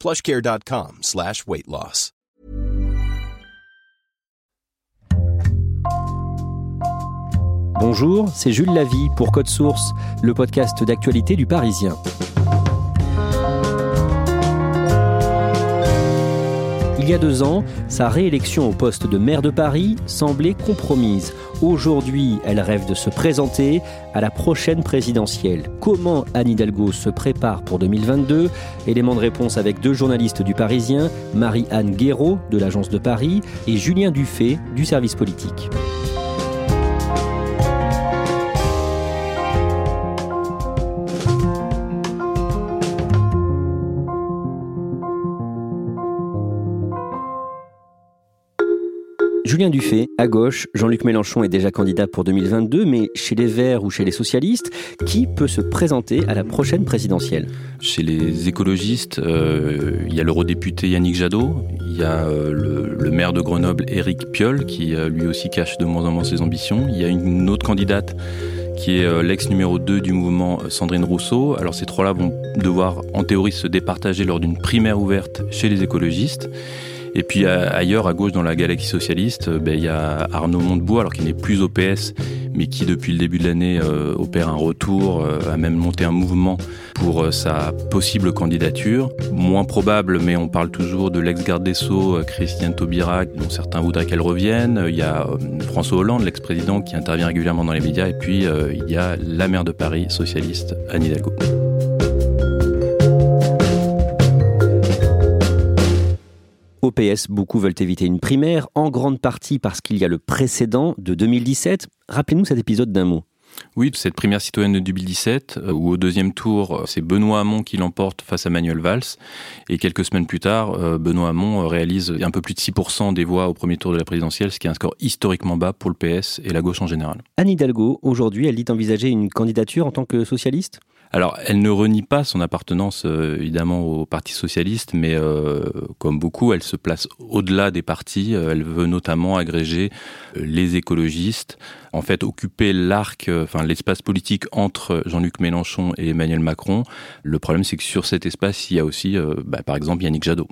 plushcare.com slash weight. Bonjour, c'est Jules Lavie pour Code Source, le podcast d'actualité du Parisien. Il y a deux ans, sa réélection au poste de maire de Paris semblait compromise. Aujourd'hui, elle rêve de se présenter à la prochaine présidentielle. Comment Anne Hidalgo se prépare pour 2022 Élément de réponse avec deux journalistes du Parisien, Marie-Anne Guéraud de l'Agence de Paris et Julien Dufay du service politique. Julien Dufay, à gauche, Jean-Luc Mélenchon est déjà candidat pour 2022, mais chez les Verts ou chez les socialistes, qui peut se présenter à la prochaine présidentielle? Chez les écologistes, euh, il y a l'eurodéputé Yannick Jadot, il y a euh, le, maire de Grenoble Éric Piolle, qui euh, lui aussi cache de moins en moins ses ambitions, il y a une autre candidate qui est l'ex numéro 2 du mouvement Sandrine Rousseau. Alors ces trois-là vont devoir en théorie se départager lors d'une primaire ouverte chez les écologistes. Et puis ailleurs, à gauche, dans la galaxie socialiste, ben, il y a Arnaud Montebourg, alors qu'il n'est plus au PS, mais qui depuis le début de l'année euh, opère un retour, euh, a même monté un mouvement pour euh, sa possible candidature. Moins probable, mais on parle toujours de l'ex-garde des Sceaux, Christiane Taubira, dont certains voudraient qu'elle revienne. Il y a François Hollande, l'ex-président, qui intervient régulièrement dans les médias. Et puis il y a la maire de Paris, socialiste, Anne Hidalgo. Au PS, beaucoup veulent éviter une primaire, en grande partie parce qu'il y a le précédent de 2017. Rappelez-nous cet épisode d'un mot. Oui, cette primaire citoyenne de 2017, euh, où au deuxième tour, c'est Benoît Hamon qui l'emporte face à Manuel Valls. Et quelques semaines plus tard, euh, Benoît Hamon euh, réalise un peu plus de 6% des voix au premier tour de la présidentielle, ce qui est un score historiquement bas pour le PS et la gauche en général. Anne Hidalgo, aujourd'hui, elle dit envisager une candidature en tant que socialiste? Alors, elle ne renie pas son appartenance euh, évidemment au Parti socialiste, mais euh, comme beaucoup, elle se place au-delà des partis. Euh, elle veut notamment agréger les écologistes, en fait occuper l'arc, enfin l'espace politique entre Jean-Luc Mélenchon et Emmanuel Macron. Le problème, c'est que sur cet espace, il y a aussi, bah, par exemple, Yannick Jadot.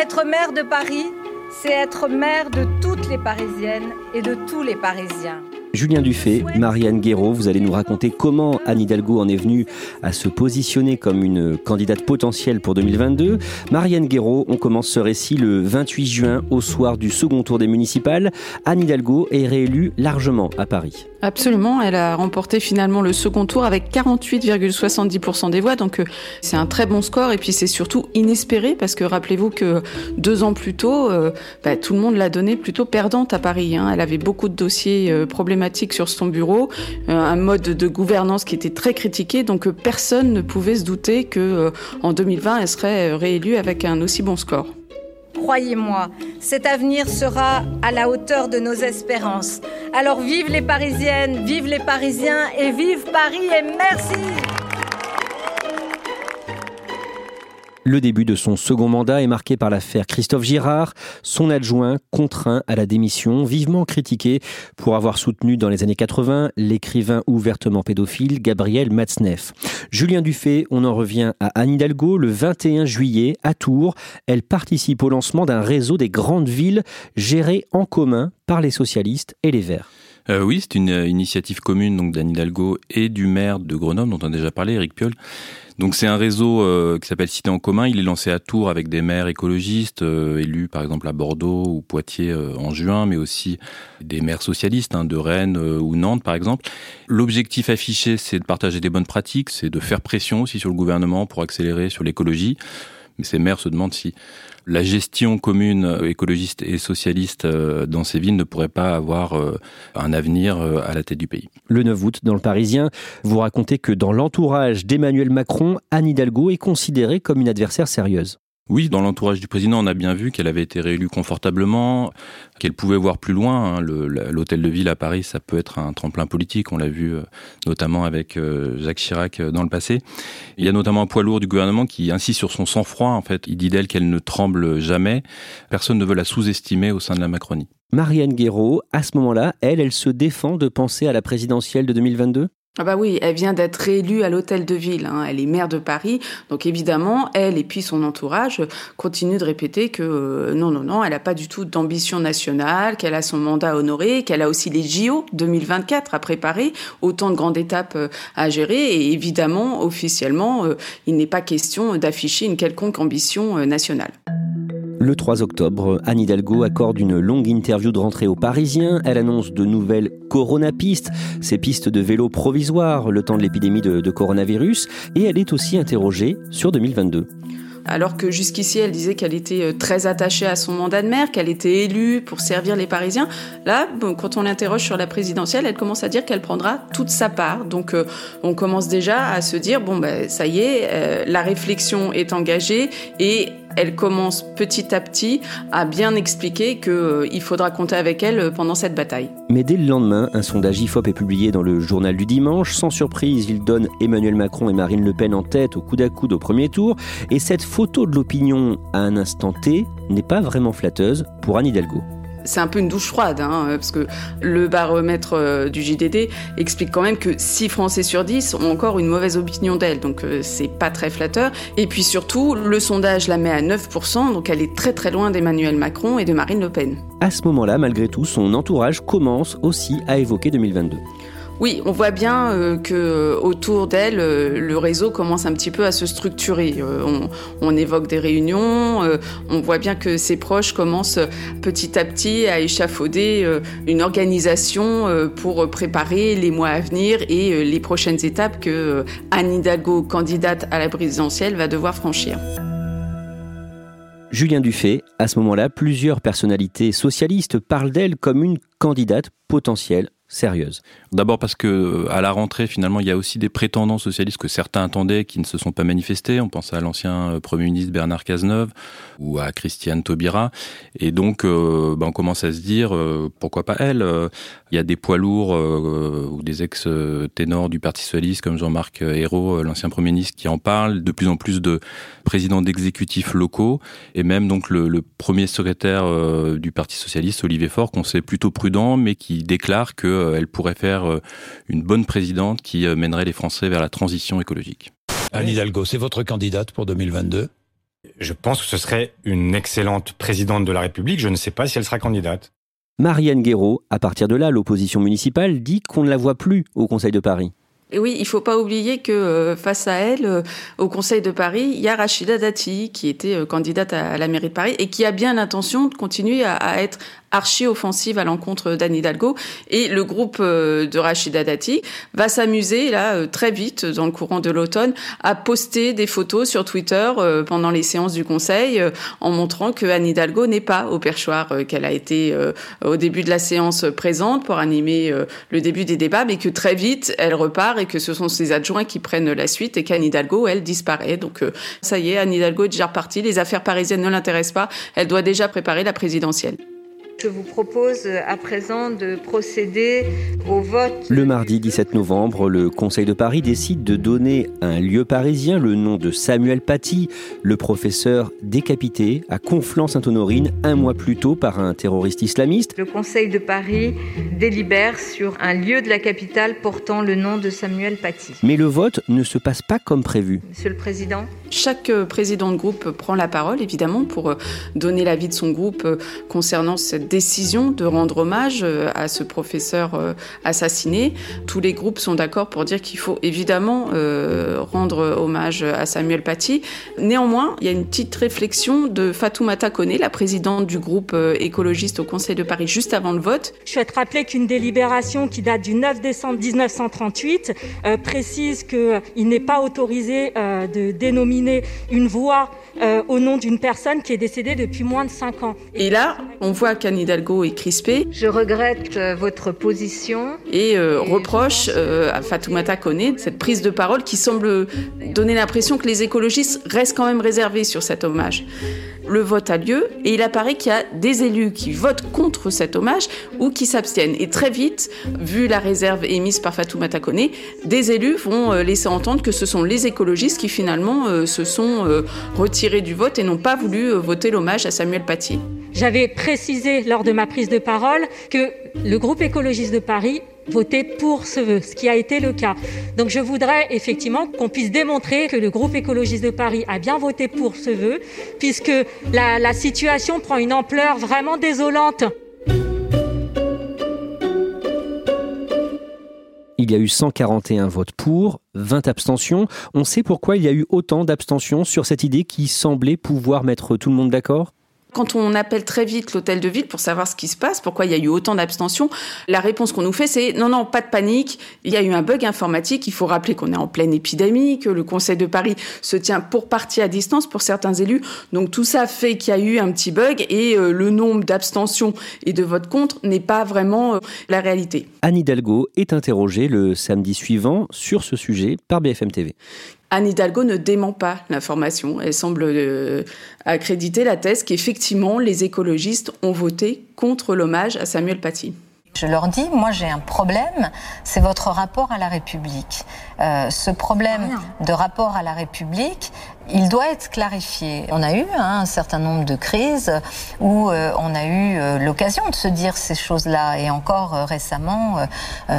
Être maire de Paris, c'est être maire de toutes les Parisiennes et de tous les Parisiens. Julien Dufay, Marianne Guéraud, vous allez nous raconter comment Anne Hidalgo en est venue à se positionner comme une candidate potentielle pour 2022. Marianne Guéraud, on commence ce récit le 28 juin au soir du second tour des municipales. Anne Hidalgo est réélue largement à Paris. Absolument, elle a remporté finalement le second tour avec 48,70% des voix, donc euh, c'est un très bon score et puis c'est surtout inespéré parce que rappelez-vous que deux ans plus tôt, euh, bah, tout le monde l'a donnée plutôt perdante à Paris. Hein. Elle avait beaucoup de dossiers euh, problématiques sur son bureau, un mode de gouvernance qui était très critiqué, donc personne ne pouvait se douter que en 2020 elle serait réélue avec un aussi bon score. Croyez-moi, cet avenir sera à la hauteur de nos espérances. Alors vive les Parisiennes, vive les Parisiens et vive Paris et merci Le début de son second mandat est marqué par l'affaire Christophe Girard, son adjoint contraint à la démission, vivement critiqué pour avoir soutenu dans les années 80 l'écrivain ouvertement pédophile Gabriel Matzneff. Julien Dufay, on en revient à Anne Hidalgo le 21 juillet à Tours. Elle participe au lancement d'un réseau des grandes villes gérées en commun par les socialistes et les Verts. Euh, oui, c'est une initiative commune donc d'Anne Hidalgo et du maire de Grenoble dont on a déjà parlé, Eric Piolle. Donc c'est un réseau euh, qui s'appelle Cité en commun. Il est lancé à Tours avec des maires écologistes euh, élus par exemple à Bordeaux ou Poitiers en juin, mais aussi des maires socialistes hein, de Rennes ou Nantes par exemple. L'objectif affiché, c'est de partager des bonnes pratiques, c'est de faire pression aussi sur le gouvernement pour accélérer sur l'écologie. Mais ces maires se demandent si la gestion commune euh, écologiste et socialiste euh, dans ces villes ne pourrait pas avoir euh, un avenir à la tête du pays. Le 9 août, dans le Parisien, vous racontez que dans l'entourage d'Emmanuel Macron, Anne Hidalgo est considérée comme une adversaire sérieuse. Oui, dans l'entourage du président, on a bien vu qu'elle avait été réélue confortablement, qu'elle pouvait voir plus loin. Hein. L'hôtel de ville à Paris, ça peut être un tremplin politique. On l'a vu euh, notamment avec euh, Jacques Chirac euh, dans le passé. Il y a notamment un poids lourd du gouvernement qui insiste sur son sang-froid. En fait, il dit d'elle qu'elle ne tremble jamais. Personne ne veut la sous-estimer au sein de la Macronie. Marianne Guéraud, à ce moment-là, elle, elle se défend de penser à la présidentielle de 2022 ah bah oui, elle vient d'être réélue à l'hôtel de ville. Hein. Elle est maire de Paris, donc évidemment, elle et puis son entourage continuent de répéter que euh, non, non, non, elle n'a pas du tout d'ambition nationale, qu'elle a son mandat à honorer, qu'elle a aussi les JO 2024 à préparer, autant de grandes étapes euh, à gérer. Et évidemment, officiellement, euh, il n'est pas question d'afficher une quelconque ambition nationale. Le 3 octobre, Anne Hidalgo accorde une longue interview de rentrée aux Parisiens. Elle annonce de nouvelles coronapistes, ces pistes de vélo provisoires le temps de l'épidémie de, de coronavirus. Et elle est aussi interrogée sur 2022 alors que jusqu'ici elle disait qu'elle était euh, très attachée à son mandat de maire, qu'elle était élue pour servir les Parisiens. Là, quand on l'interroge sur la présidentielle, elle commence à dire qu'elle prendra toute sa part. Donc euh, on commence déjà à se dire bon ben ça y est, euh, la réflexion est engagée et elle commence petit à petit à bien expliquer qu'il euh, faudra compter avec elle euh, pendant cette bataille. Mais dès le lendemain, un sondage IFOP est publié dans le journal du dimanche. Sans surprise, il donne Emmanuel Macron et Marine Le Pen en tête au coude à coude au premier tour. Et cette photo de l'opinion à un instant T n'est pas vraiment flatteuse pour Anne Hidalgo c'est un peu une douche froide, hein, parce que le baromètre euh, du JDD explique quand même que 6 Français sur 10 ont encore une mauvaise opinion d'elle, donc euh, c'est pas très flatteur. Et puis surtout, le sondage la met à 9%, donc elle est très très loin d'Emmanuel Macron et de Marine Le Pen. À ce moment-là, malgré tout, son entourage commence aussi à évoquer 2022. Oui, on voit bien euh, que euh, autour d'elle, euh, le réseau commence un petit peu à se structurer. On, évoque des réunions, on voit bien que ses proches commencent petit à petit à échafauder une organisation pour préparer les mois à venir et les prochaines étapes que Anne Hidalgo, candidate à la présidentielle, va devoir franchir. Julien Dufay, à ce moment-là, plusieurs personnalités socialistes parlent d'elle comme une candidate potentielle sérieuse. D'abord parce que à la rentrée, finalement, il y a aussi des prétendants socialistes que certains attendaient qui ne se sont pas manifestés. On pense à l'ancien euh, Premier ministre Bernard Cazeneuve ou à Christiane Taubira. Et donc, euh, ben, on commence à se dire, euh, pourquoi pas elle Il y a des poids lourds ou des ex-ténors du Parti socialiste comme Jean-Marc Ayrault, l'ancien Premier ministre, qui en parlent. De plus en plus de présidents d'exécutifs locaux. Et même donc le premier secrétaire du Parti socialiste, Olivier Faure, qu'on sait plutôt prudent, mais qui déclare que euh, elle pourrait faire euh, une bonne présidente qui euh, mènerait les Français vers la transition écologique. Anne Hidalgo, c'est votre candidate pour 2022 Je pense que ce serait une excellente présidente de la République. Je ne sais pas si elle sera candidate. Marianne Guéraud, à partir de là, l'opposition municipale dit qu'on ne la voit plus au Conseil de Paris. Et oui, il faut pas oublier que face à elle, au Conseil de Paris, il y a Rachida Dati, qui était candidate à la mairie de Paris et qui a bien l'intention de continuer à être archi-offensive à l'encontre d'Anne Hidalgo. Et le groupe euh, de Rachida Dati va s'amuser, là, euh, très vite, dans le courant de l'automne, à poster des photos sur Twitter euh, pendant les séances du Conseil, en montrant que Anne Hidalgo n'est pas au perchoir, qu'elle a été au début de la séance présente pour animer le début des débats, mais que très vite, elle repart et que ce sont ses adjoints qui prennent la suite et qu'Anne Hidalgo, elle, disparaît. Donc, ça y est, Anne Hidalgo est déjà repartie. Les affaires parisiennes ne l'intéressent pas. Elle doit déjà préparer la présidentielle. Je vous propose à présent de procéder au vote. Le mardi 17 novembre, le Conseil de Paris décide de donner à un lieu parisien le nom de Samuel Paty, le professeur décapité à Conflans-Sainte-Honorine un mois plus tôt par un terroriste islamiste. Le Conseil de Paris délibère sur un lieu de la capitale portant le nom de Samuel Paty. Mais le vote ne se passe pas comme prévu. Monsieur le Président. Chaque euh, président de groupe prend la parole, évidemment, pour euh, donner l'avis de son groupe euh, concernant cette cette décision de rendre hommage euh, à ce professeur euh, assassiné. Tous les groupes sont d'accord pour dire qu'il faut évidemment euh, rendre hommage à Samuel Paty. Néanmoins, il y a une petite réflexion de Fatoumata Kone, la présidente du groupe écologiste au Conseil de Paris, juste avant le vote. Je souhaite rappeler qu'une délibération qui date du 9 décembre 1938 précise qu'il n'est pas autorisé de dénominer une voie au nom d'une personne qui est décédée depuis moins de 5 ans. Et là, on voit qu'Anne Hidalgo est crispée. Je regrette euh, votre position. Et, euh, reproche euh, à Fatoumata Kone cette prise de parole qui semble donner l'impression que les écologistes restent quand même réservés sur cet hommage. Le vote a lieu et il apparaît qu'il y a des élus qui votent contre cet hommage ou qui s'abstiennent. Et très vite, vu la réserve émise par Fatoumata Kone, des élus vont laisser entendre que ce sont les écologistes qui finalement se sont retirés et n'ont pas voulu voter l'hommage à Samuel Paty. J'avais précisé lors de ma prise de parole que le groupe écologiste de Paris votait pour ce vœu, ce qui a été le cas. Donc je voudrais effectivement qu'on puisse démontrer que le groupe écologiste de Paris a bien voté pour ce vœu, puisque la situation prend une ampleur vraiment désolante. Il y a eu 141 votes pour, 20 abstentions. On sait pourquoi il y a eu autant d'abstentions sur cette idée qui semblait pouvoir mettre tout le monde d'accord? Quand on appelle très vite l'hôtel de ville pour savoir ce qui se passe, pourquoi il y a eu autant d'abstention, la réponse qu'on nous fait, c'est non, non, pas de panique, il y a eu un bug informatique, il faut rappeler qu'on est en pleine épidémie, que le Conseil de Paris se tient pour partie à distance pour certains élus. Donc tout ça fait qu'il y a eu un petit bug et euh, le nombre d'abstentions et de votes contre n'est pas vraiment euh, la réalité. Anne Hidalgo est interrogée le samedi suivant sur ce sujet par BFM TV. Anne Hidalgo ne dément pas l'information. Elle semble euh, accréditer la thèse qu'effectivement les écologistes ont voté contre l'hommage à Samuel Paty. Je leur dis, moi j'ai un problème, c'est votre rapport à la République. Euh, ce problème de rapport à la République, il doit être clarifié. On a eu hein, un certain nombre de crises où euh, on a eu euh, l'occasion de se dire ces choses-là, et encore récemment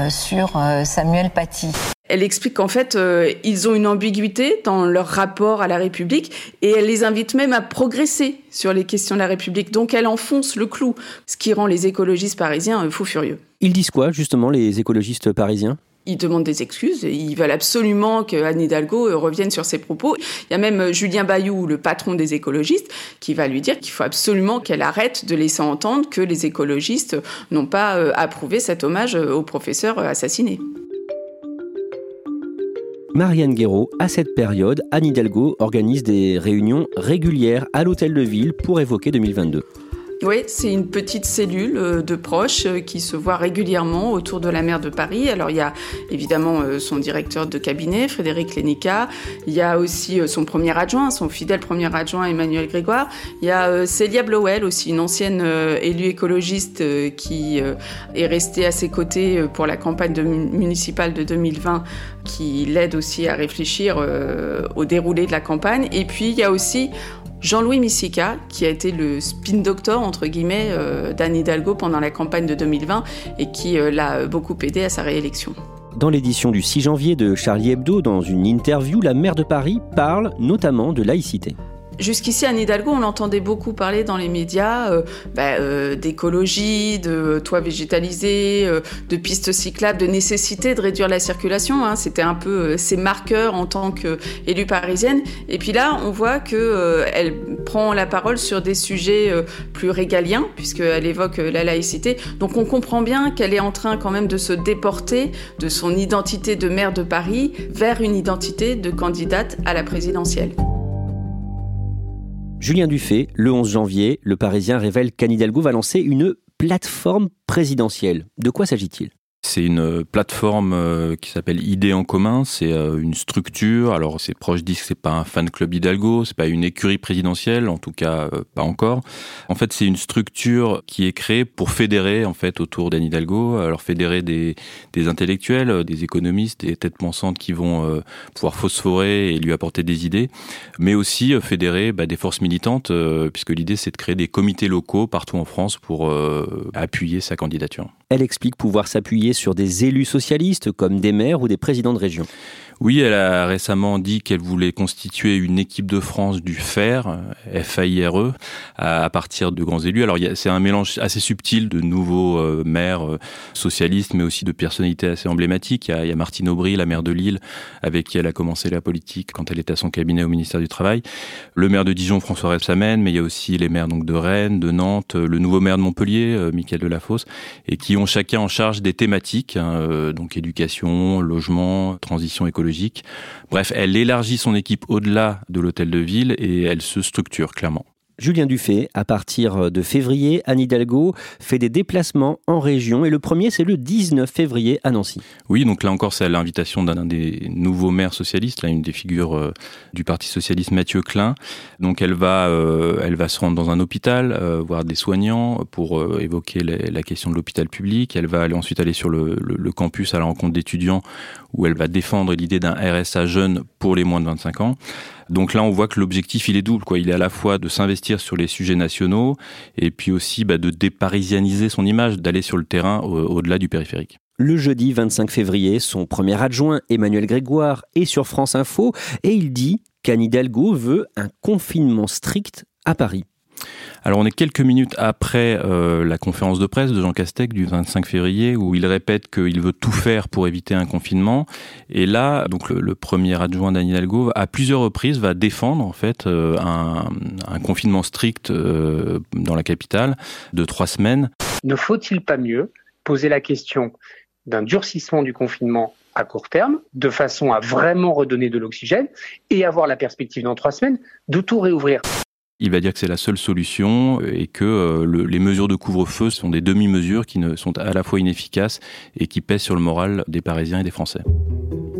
sur Samuel Paty. Elle explique qu'en fait, ils ont une ambiguïté dans leur rapport à la République et elle les invite même à progresser sur les questions de la République. Donc elle enfonce le clou, ce qui rend les écologistes parisiens fous furieux. Ils disent quoi, justement, les écologistes parisiens? Ils demandent des excuses, ils veulent absolument que Anne Hidalgo euh, revienne sur ses propos. Il y a même euh, Julien Bayou, le patron des écologistes, qui va lui dire qu'il faut absolument qu'elle arrête de laisser entendre que les écologistes n'ont pas euh, approuvé cet hommage au professeur assassiné. Marianne Guéraud, à cette période, Anne Hidalgo organise des réunions régulières à l'hôtel de ville pour évoquer 2022. Oui, c'est une petite cellule euh, de proches euh, qui se voit régulièrement autour de la maire de Paris. Alors il y a évidemment euh, son directeur de cabinet, Frédéric Lénica. Il y a aussi son premier adjoint, son fidèle premier adjoint, Emmanuel Grégoire. Il y a Célia Blowell, aussi une ancienne élue écologiste qui est restée à ses côtés pour la campagne municipale de 2020, qui l'aide aussi à réfléchir au déroulé de la campagne. Et puis il y a aussi Jean-Louis Missica, qui a été le spin doctor, entre guillemets, euh, d'Anne Hidalgo pendant la campagne de 2020 et qui euh, l'a beaucoup aidé à sa réélection. Dans l'édition du 6 janvier de Charlie Hebdo, dans une interview, la maire de Paris parle notamment de laïcité. Jusqu'ici, Anne Hidalgo, on l'entendait beaucoup parler dans les médias euh, bah, euh, d'écologie, de toits végétalisés, euh, de pistes cyclables, de nécessité de réduire la circulation. Hein. C'était un peu ses marqueurs en tant qu'élue parisienne. Et puis là, on voit qu'elle prend la parole sur des sujets plus régaliens, puisqu'elle évoque la laïcité. Donc on comprend bien qu'elle est en train quand même de se déporter de son identité de maire de Paris vers une identité de candidate à la présidentielle. Julien Dufay, le 11 janvier, le Parisien révèle qu'Anne Hidalgo va lancer une plateforme présidentielle. De quoi s'agit-il? C'est une euh, plateforme euh, qui s'appelle Idées en commun. C'est euh, une structure. Alors, ses proches disent que c'est pas un fan club Hidalgo, c'est pas une écurie présidentielle, en tout cas pas encore. En fait, c'est une structure qui est créée pour fédérer en fait autour d'Anne Hidalgo. Alors fédérer des, des intellectuels, des économistes, des têtes pensantes qui vont pouvoir phosphorer et lui apporter des idées, mais aussi fédérer bah, des forces militantes, puisque l'idée c'est de créer des comités locaux partout en France pour appuyer sa candidature. Elle explique pouvoir s'appuyer sur des élus socialistes comme des maires ou des présidents de région. Oui, elle a récemment dit qu'elle voulait constituer une équipe de France du FAIRE, F-A-I-R-E, à partir de grands élus. Alors c'est un mélange assez subtil de nouveaux euh, maires euh, socialistes, mais aussi de personnalités assez emblématiques. Il y, a, Martine Aubry, la maire de Lille, avec qui elle a commencé la politique quand elle était à son cabinet au ministère du Travail. Le maire de Dijon, François Rebsamen, mais il y a aussi les maires donc de Rennes, de Nantes, le nouveau maire de Montpellier, Michael Delafosse, et qui ont chacun en charge des thématiques, hein, donc éducation, logement, transition écologique Bref, elle élargit son équipe au-delà de l'hôtel de ville et elle se structure clairement. Julien Dufay, à partir de février, Anne Hidalgo fait des déplacements en région et le premier c'est le 19 février à Nancy. Oui, donc là encore c'est à l'invitation d'un des nouveaux maires socialistes, là une des figures euh, du Parti socialiste Mathieu Klein. Donc elle va, euh, elle va se rendre dans un hôpital, euh, voir des soignants pour évoquer la question de l'hôpital public. Elle va aller ensuite aller sur le, le campus à la rencontre d'étudiants où elle va défendre l'idée d'un RSA jeune pour les moins de 25 ans. Donc là, on voit que l'objectif, il est double. Quoi. Il est à la fois de s'investir sur les sujets nationaux et puis aussi bah, de déparisianiser son image, d'aller sur le terrain au-delà du périphérique. Le jeudi 25 février, son premier adjoint, Emmanuel Grégoire, est sur France Info et il dit qu'Anne Hidalgo veut un confinement strict à Paris. Alors on est quelques minutes après euh, la conférence de presse de Jean Castex du 25 février où il répète qu'il veut tout faire pour éviter un confinement. Et là, donc le, premier adjoint d'Anne Hidalgo, à plusieurs reprises, va défendre en fait euh, un, confinement strict euh, dans la capitale de trois semaines. Ne faut-il pas mieux poser la question d'un durcissement du confinement à court terme, de façon à vraiment redonner de l'oxygène et avoir la perspective dans trois semaines de tout réouvrir? Il va dire que c'est la seule solution et que euh, les mesures de couvre-feu sont des demi-mesures qui ne sont à la fois inefficaces et qui pèsent sur le moral des Parisiens et des Français.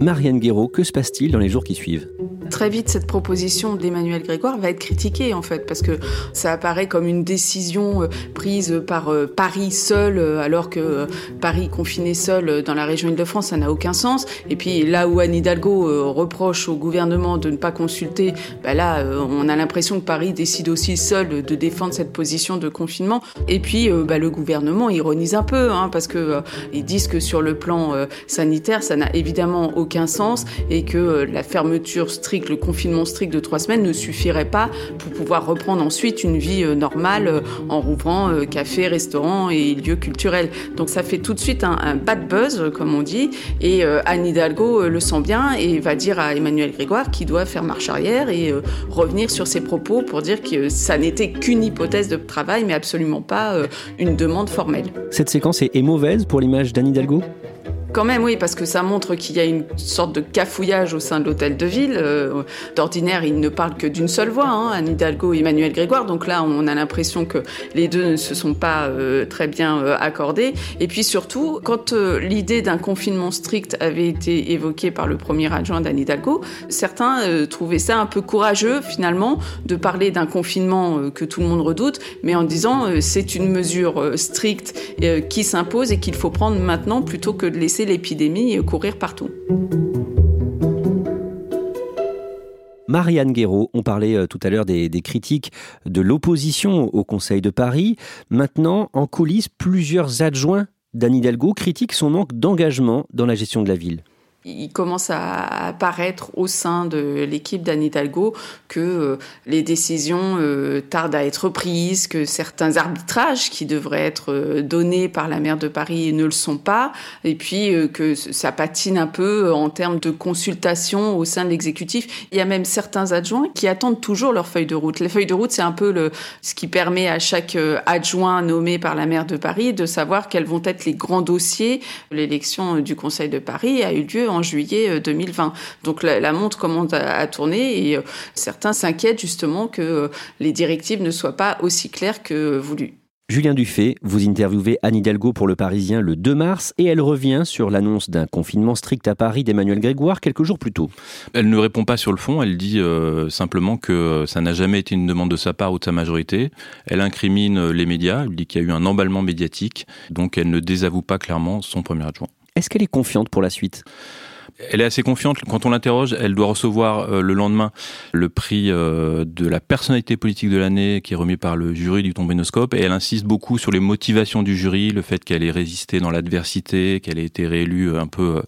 Marianne Guéraud, que se passe-t-il dans les jours qui suivent? Très vite, cette proposition d'Emmanuel Grégoire va être critiquée, en fait, parce que ça apparaît comme une décision euh, prise par euh, Paris seul, euh, alors que Paris confiné seul dans la région Île-de-France, ça n'a aucun sens. Et puis là où Anne Hidalgo reproche au gouvernement de ne pas consulter, bah là, on a l'impression que Paris décide aussi seul de défendre cette position de confinement. Et puis, bah, le gouvernement ironise un peu, hein, parce que ils disent que sur le plan sanitaire, ça n'a évidemment aucun sens et que la fermeture stricte le confinement strict de trois semaines ne suffirait pas pour pouvoir reprendre ensuite une vie euh, normale euh, en rouvrant euh, cafés, restaurants et lieux culturels. Donc ça fait tout de suite un, bad buzz, comme on dit, et Anne Hidalgo le sent bien et va dire à Emmanuel Grégoire qu'il doit faire marche arrière et revenir sur ses propos pour dire que ça n'était qu'une hypothèse de travail, mais absolument pas une demande formelle. Cette séquence est mauvaise pour l'image d'Anne Hidalgo? Quand même, oui, parce que ça montre qu'il y a une sorte de cafouillage au sein de l'hôtel de ville. Euh, d'ordinaire, il ne parle que d'une seule voix, hein, Anne Hidalgo et Emmanuel Grégoire. Donc là, on a l'impression que les deux ne se sont pas euh, très bien euh, accordés. Et puis surtout, quand l'idée d'un confinement strict avait été évoquée par le premier adjoint d'Anne Hidalgo, certains trouvaient ça un peu courageux, finalement, de parler d'un confinement que tout le monde redoute, mais en disant c'est une mesure stricte qui s'impose et qu'il faut prendre maintenant plutôt que de laisser l'épidémie courir partout. Marianne Guéraud, on parlait euh, tout à l'heure des, des, critiques de l'opposition au Conseil de Paris. Maintenant, en coulisses, plusieurs adjoints d'Anne Hidalgo critiquent son manque d'engagement dans la gestion de la ville il commence à apparaître au sein de l'équipe d'Anne Hidalgo que euh, les décisions euh, tardent à être prises, que certains arbitrages qui devraient être euh, donnés par la maire de Paris ne le sont pas, et puis que ça patine un peu en termes de consultation au sein de l'exécutif. Il y a même certains adjoints qui attendent toujours leur feuille de route. Les feuilles de route, c'est un peu ce qui permet à chaque adjoint nommé par la maire de Paris de savoir quels vont être les grands dossiers. L'élection du Conseil de Paris a eu lieu en en juillet 2020. Euh, Donc la, montre commence à, tourner et euh, certains s'inquiètent justement que euh, les directives ne soient pas aussi claires que voulu. Julien Dufay, vous interviewez Anne Hidalgo pour Le Parisien le 2 mars et elle revient sur l'annonce d'un confinement strict à Paris d'Emmanuel Grégoire quelques jours plus tôt. Elle ne répond pas sur le fond, elle dit simplement que ça n'a jamais été une demande de sa part ou de sa majorité. Elle incrimine les médias, elle dit qu'il y a eu un emballement médiatique, donc elle ne désavoue pas clairement son premier adjoint. Est-ce qu'elle est confiante pour la suite? Elle est assez confiante. Quand on l'interroge, elle doit recevoir euh, le lendemain le prix euh, de la personnalité politique de l'année qui est remis par le jury du Tombénoscope. Et elle insiste beaucoup sur les motivations du jury, le fait qu'elle ait résisté dans l'adversité, qu'elle ait été réélue un peu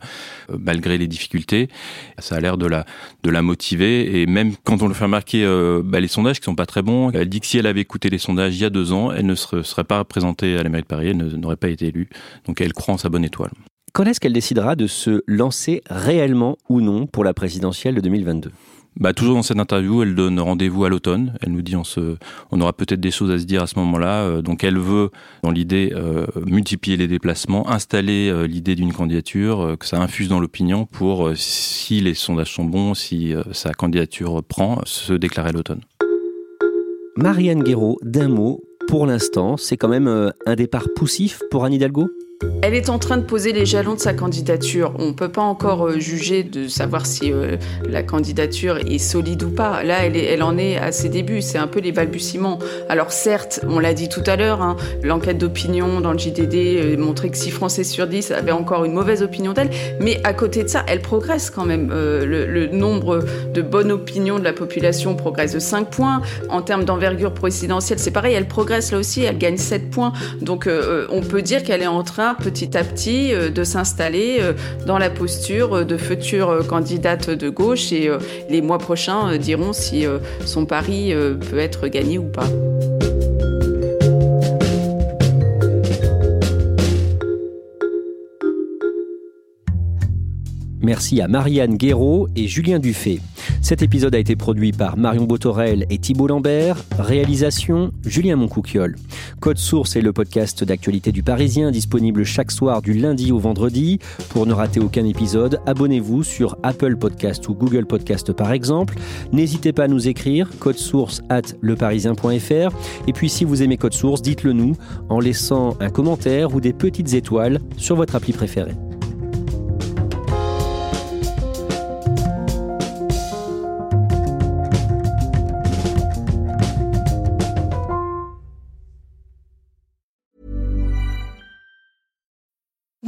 malgré les difficultés. Ça a l'air de la, de la motiver. Et même quand on le fait remarquer bah, les sondages qui sont pas très bons, elle dit que si elle avait écouté les sondages il y a deux ans, elle ne serait, serait pas représentée à la mairie de Paris, elle n'aurait pas été élue. Donc elle croit en sa bonne étoile. Quand est-ce qu'elle décidera de se lancer réellement ou non pour la présidentielle de 2022 bah, toujours dans cette interview, elle donne rendez-vous à l'automne. Elle nous dit on, se, on aura peut-être des choses à se dire à ce moment-là. Euh, donc elle veut, dans l'idée, euh, multiplier les déplacements, installer euh, l'idée d'une candidature, que ça infuse dans l'opinion pour, si les sondages sont bons, si sa candidature prend, se déclarer à l'automne. Marianne Guéraud, d'un mot, pour l'instant, c'est quand même un départ poussif pour Anne Hidalgo? Elle est en train de poser les jalons de sa candidature. On ne peut pas encore euh, juger de savoir si euh, la candidature est solide ou pas. Là, elle, en est à ses débuts. C'est un peu les balbutiements. Alors certes, on l'a dit tout à l'heure, hein, l'enquête d'opinion dans le JDD euh, montrait que 6 Français sur 10 avaient encore une mauvaise opinion d'elle. Mais à côté de ça, elle progresse quand même. le, nombre de bonnes opinions de la population progresse de 5 points. En termes d'envergure présidentielle, c'est pareil. Elle progresse là aussi. Elle gagne 7 points. Donc on peut dire qu'elle est en train petit à petit euh, de s'installer euh, dans la posture de future candidate de gauche et euh, les mois prochains diront si son pari peut être gagné ou pas. Merci à Marianne Guéraud et Julien Dufay. Cet épisode a été produit par Marion Botorel et Thibault Lambert. Réalisation Julien Moncouquiol. Code Source est le podcast d'actualité du Parisien disponible chaque soir du lundi au vendredi. Pour ne rater aucun épisode, abonnez-vous sur Apple Podcast ou Google Podcast par exemple. N'hésitez pas à nous écrire code source at leparisien.fr. Et puis si vous aimez Code Source, dites-le nous en laissant un commentaire ou des petites étoiles sur votre appli préférée.